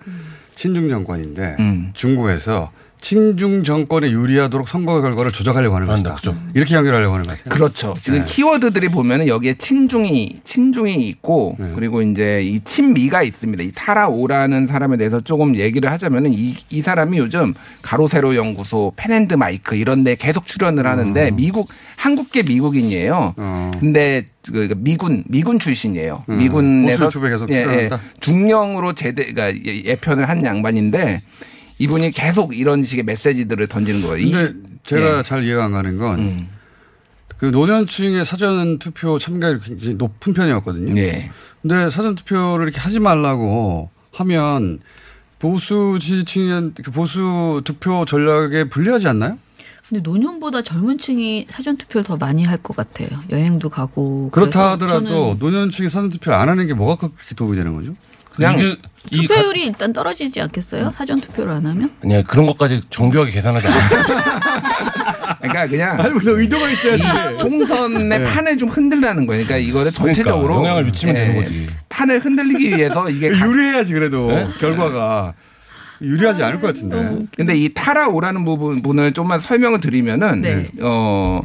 친중 정권인데 음. 중국에서 친중 정권에 유리하도록 선거 결과를 조작하려고 하는 것이다. 이렇게 연결하려고 하는 것 같아요. 그렇죠. 지금 네. 키워드들이 보면은 여기에 친중이 친중이 있고 네. 그리고 이제 이 친미가 있습니다. 이 타라오라는 사람에 대해서 조금 얘기를 하자면은 이, 이 사람이 요즘 가로세로 연구소, 펜앤드 마이크 이런 데 계속 출연을 하는데 어. 미국 한국계 미국인이에요. 근데 그 미군 미군 출신이에요. 음. 미군에서 계속 출연한다? 중령으로 제대 그러니까 예- 예편을 한 양반인데 이분이 계속 이런 식의 메시지들을 던지는 거예요. 이- 근데 제가 예. 잘 이해가 안 가는 건 음. 그 노년층의 사전 투표 참가율이 굉장히 높은 편이었거든요. 네. 근데 사전 투표를 이렇게 하지 말라고 하면 보수 지지층의 그 보수 투표 전략에 불리하지 않나요? 근데 노년보다 젊은 층이 사전 투표를 더 많이 할 것 같아요. 여행도 가고. 그렇다 하더라도 노년층이 사전 투표를 안 하는 게 뭐가 그렇게 도움이 되는 거죠? 그냥 투표율이 일단 떨어지지 않겠어요? 사전 투표를 안 하면? 아니 그런 것까지 정교하게 계산하지 않아요. 그러니까 그냥 아니 무슨 의도가 있어야지. 이 총선의 네. 판을 좀 흔들라는 거예요. 그러니까 이거를 전체적으로 그러니까 영향을 미치면 되는 거지. 판을 흔들리기 위해서 이게 각- 유리해야지 그래도 네? 결과가 유리하지 않을 것 같은데. 근데 이 타라 오라는 부분을 좀만 설명을 드리면은 네. 어.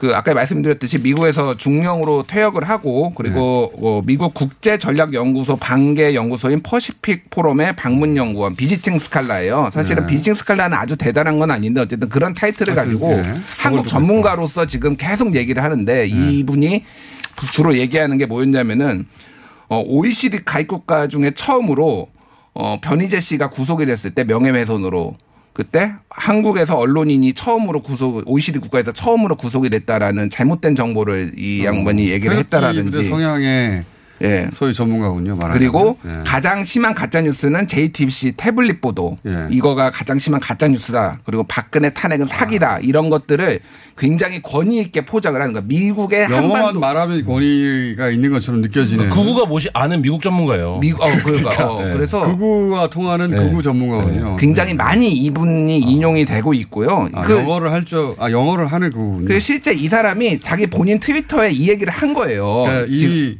그 아까 말씀드렸듯이 미국에서 중령으로 퇴역을 하고 그리고 네. 어, 미국 국제 전략 연구소 방계 연구소인 퍼시픽 포럼의 방문 연구원 비지팅 스칼라예요. 사실은 네. 비지팅 스칼라는 아주 대단한 건 아닌데 어쨌든 그런 타이틀을 하여튼, 가지고 네. 한국 전문가로서 지금 계속 얘기를 하는데 이분이 주로 얘기하는 게 뭐였냐면은 어, OECD 가입 국가 중에 처음으로 어, 변희재 씨가 구속이 됐을 때 명예훼손으로 그때 한국에서 언론인이 처음으로 구속 OECD 국가에서 처음으로 구속이 됐다라는 잘못된 정보를 이 양반이 얘기를 했다라든지. 성향의 예. 소위 전문가군요. 말하자면. 그리고 예. 가장 심한 가짜 뉴스는 JTBC 태블릿 보도 예. 이거가 가장 심한 가짜 뉴스다. 그리고 박근혜 탄핵은 사기다. 아. 이런 것들을 굉장히 권위 있게 포장을 하는 거야. 미국의 영어만 한반도 말하면 권위가 있는 것처럼 느껴지는. 그구가 뭐시 아는 미국 전문가예요. 미국 어 그러니까 어, 네. 그래서 극우와 통하는 극우 전문가군요. 굉장히 많이 이분이 인용이 되고 있고요. 아, 그 영어를 할 줄, 아, 영어를 하는 극우군요. 그리고 실제 이 사람이 자기 본인 트위터에 이 얘기를 한 거예요. 그러니까 이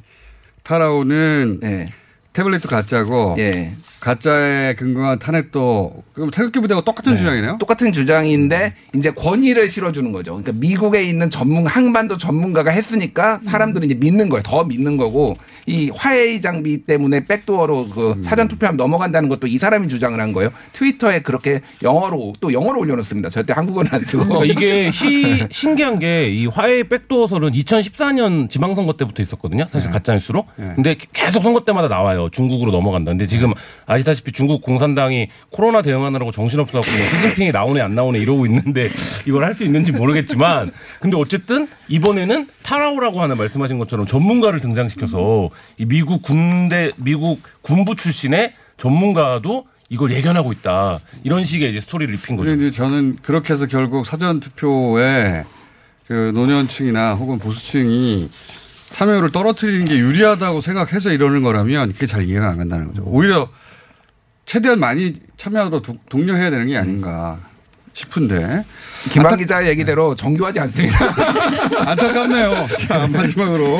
타라오는 예. 태블릿도 가짜고 예. 가짜에 근거한 탄핵도 그럼 태극기 부대가 똑같은 주장이네요. 똑같은 주장인데 이제 권위를 실어주는 거죠. 그러니까 미국에 있는 전문 항반도 전문가가 했으니까 사람들은 이제 믿는 거예요. 더 믿는 거고 이 화웨이 장비 때문에 백도어로 그 음. 사전 투표하면 넘어간다는 것도 이 사람이 주장을 한 거예요. 트위터에 그렇게 영어로 또 영어로 올려놓습니다. 절대 한국어는 안 쓰고. 그러니까 이게 시, 신기한 게 이 화해 백도어설은 2014년 지방선거 때부터 있었거든요. 사실 가짜뉴스로. 근데 계속 선거 때마다 나와요. 중국으로 넘어간다. 근데 지금 아시다시피 중국 공산당이 코로나 대응하느라고 정신없어 갖고 뭐 시진핑이 나오네 안 나오네 이러고 있는데 이걸 할 수 있는지 모르겠지만 근데 어쨌든 이번에는 타라오라고 하는 말씀하신 것처럼 전문가를 등장시켜서 이 미국 군대 미국 군부 출신의 전문가도 이걸 예견하고 있다. 이런 식의 이제 스토리를 입힌 거죠. 이제 저는 그렇게 해서 결국 사전 투표에 그 노년층이나 혹은 보수층이 참여율을 떨어뜨리는 게 유리하다고 생각해서 이러는 거라면 그게 잘 이해가 안 간다는 거죠. 오히려 최대한 많이 참여하도록 도- 독려해야 되는 게 아닌가 싶은데. 김한 기자 얘기대로 정교하지 않습니다. 안타깝네요. 자, 마지막으로.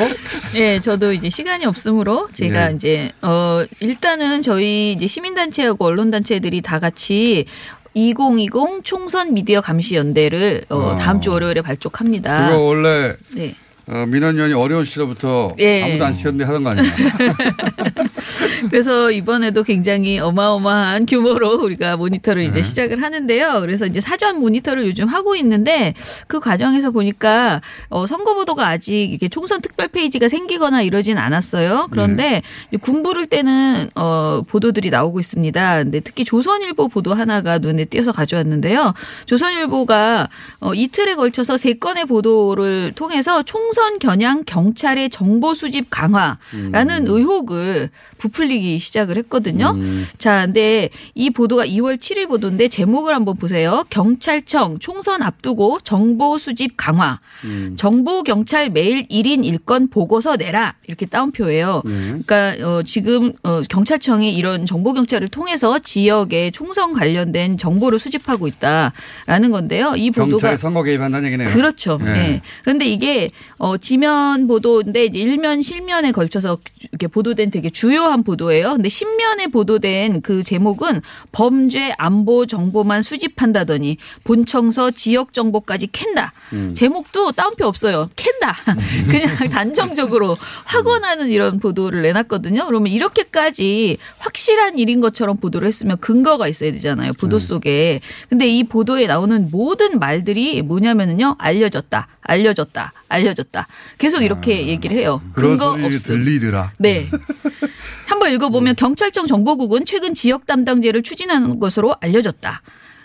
네, 저도 이제 시간이 없으므로 제가 네. 이제 어 일단은 저희 이제 시민단체하고 언론단체들이 다 같이 2020 총선 미디어 감시 연대를 어, 어. 다음 주 월요일에 발족합니다. 그거 원래 네. 어, 민원연이 어려운 시절부터 예. 아무도 안 시켰는데 하던 거 아니야. 그래서 이번에도 굉장히 어마어마한 규모로 우리가 모니터를 이제 네. 시작을 하는데요. 그래서 이제 사전 모니터를 요즘 하고 있는데 그 과정에서 보니까 어, 선거보도가 아직 이게 총선 특별 페이지가 생기거나 이러진 않았어요. 그런데 이제 군부를 때는 어, 보도들이 나오고 있습니다. 근데 특히 조선일보 보도 하나가 눈에 띄어서 가져왔는데요. 조선일보가 어, 이틀에 걸쳐서 세 건의 보도를 통해서 총선 겨냥 경찰의 정보 수집 강화라는 의혹을 부풀리기 시작을 했거든요. 자, 근데 이 보도가 2월 7일 보도인데 제목을 한번 보세요. 경찰청 총선 앞두고 정보 수집 강화. 정보 경찰 매일 1인 1건 보고서 내라. 이렇게 따옴표예요. 그러니까 어 지금 어 경찰청이 이런 정보 경찰을 통해서 지역의 총선 관련된 정보를 수집하고 있다라는 건데요. 이 보도가 경찰이 선거 개입한다는 얘기네요. 그렇죠. 예. 네. 그런데 이게 어 지면 보도인데 일면 실면에 걸쳐서 이렇게 보도된 되게 주요한 보도예요. 근데 신면에 보도된 그 제목은 범죄 안보 정보만 수집한다더니 본청서 지역 정보까지 캔다. 음. 제목도 따옴표 없어요. 캔다. 그냥 단정적으로 확언하는 이런 보도를 내놨거든요. 그러면 이렇게까지 확실한 일인 것처럼 보도를 했으면 근거가 있어야 되잖아요. 보도 속에. 근데 이 보도에 나오는 모든 말들이 뭐냐면은요. 알려졌다. 알려졌다. 알려졌다. 계속 이렇게 얘기를 해요. 그런 근거 없음. 들리더라. 네. 한번 읽어보면 경찰청 정보국은 최근 지역 담당제를 추진하는 것으로 알려졌다.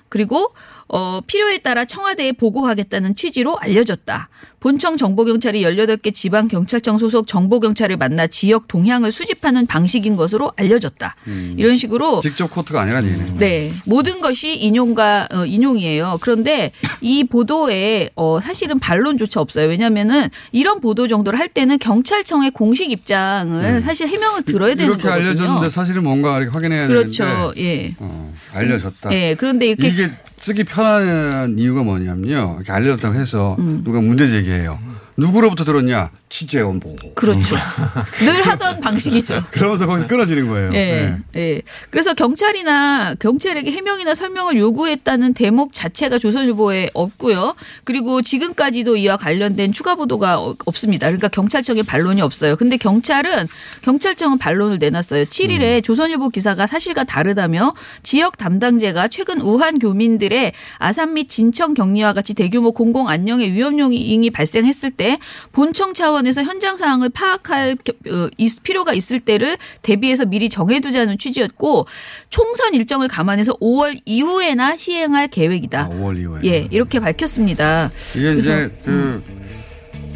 그리고 어, 필요에 따라 청와대에 보고하겠다는 취지로 알려졌다. 본청 정보경찰이 18개 지방경찰청 소속 정보경찰을 만나 지역 동향을 수집하는 방식인 것으로 알려졌다. 이런 식으로 직접 코트가 아니라는 얘기네요. 네. 모든 것이 인용과 어, 인용이에요. 그런데 이 보도에 어, 사실은 반론조차 없어요. 왜냐면은 이런 보도 정도를 할 때는 경찰청의 공식 입장을 사실 해명을 들어야 되는 네. 이렇게 거거든요. 알려줬는데 사실은 뭔가 이렇게 확인해야 그렇죠. 되는데 예. 어, 알려줬다. 예. 그런데 이렇게 이게 쓰기 편한 이유가 뭐냐면요. 이렇게 알려줬다고 해서 음. 누가 문제 제기해 요. 누구로부터 들었냐? 취재원 보고. 그렇죠. 늘 하던 방식이죠. 그러면서 거기서 끊어지는 거예요. 예, 네. 예. 그래서 경찰이나 경찰에게 해명이나 설명을 요구했다는 대목 자체가 조선일보에 없고요. 그리고 지금까지도 이와 관련된 추가 보도가 어- 없습니다. 그러니까 경찰청에 반론이 없어요. 근데 경찰은 경찰청은 반론을 내놨어요. 7일에 조선일보 기사가 사실과 다르다며 지역 담당자가 최근 우한 교민들의 아산 및 진청 격리와 같이 대규모 공공 안녕의 위험 요인이 발생했을 때 본청 차원 에서 현장 상황을 파악할 겨- 어, 있- 필요가 있을 때를 대비해서 미리 정해두자는 취지였고 총선 일정을 감안해서 5월 이후에나 시행할 계획이다. 5월 이후에. 예, 이렇게 밝혔습니다. 이게 이제 그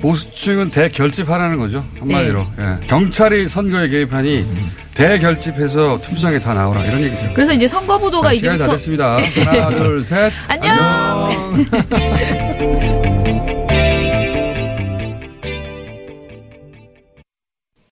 보수층은 대결집하라는 거죠. 한마디로. 예. 경찰이 선거에 개입하니 대결집해서 투표장에 다 나오라 이런 얘기죠. 그래서 이제 선거 보도가 자, 시간이 다 이제부터 됐습니다. 하나, 둘, 셋. 안녕.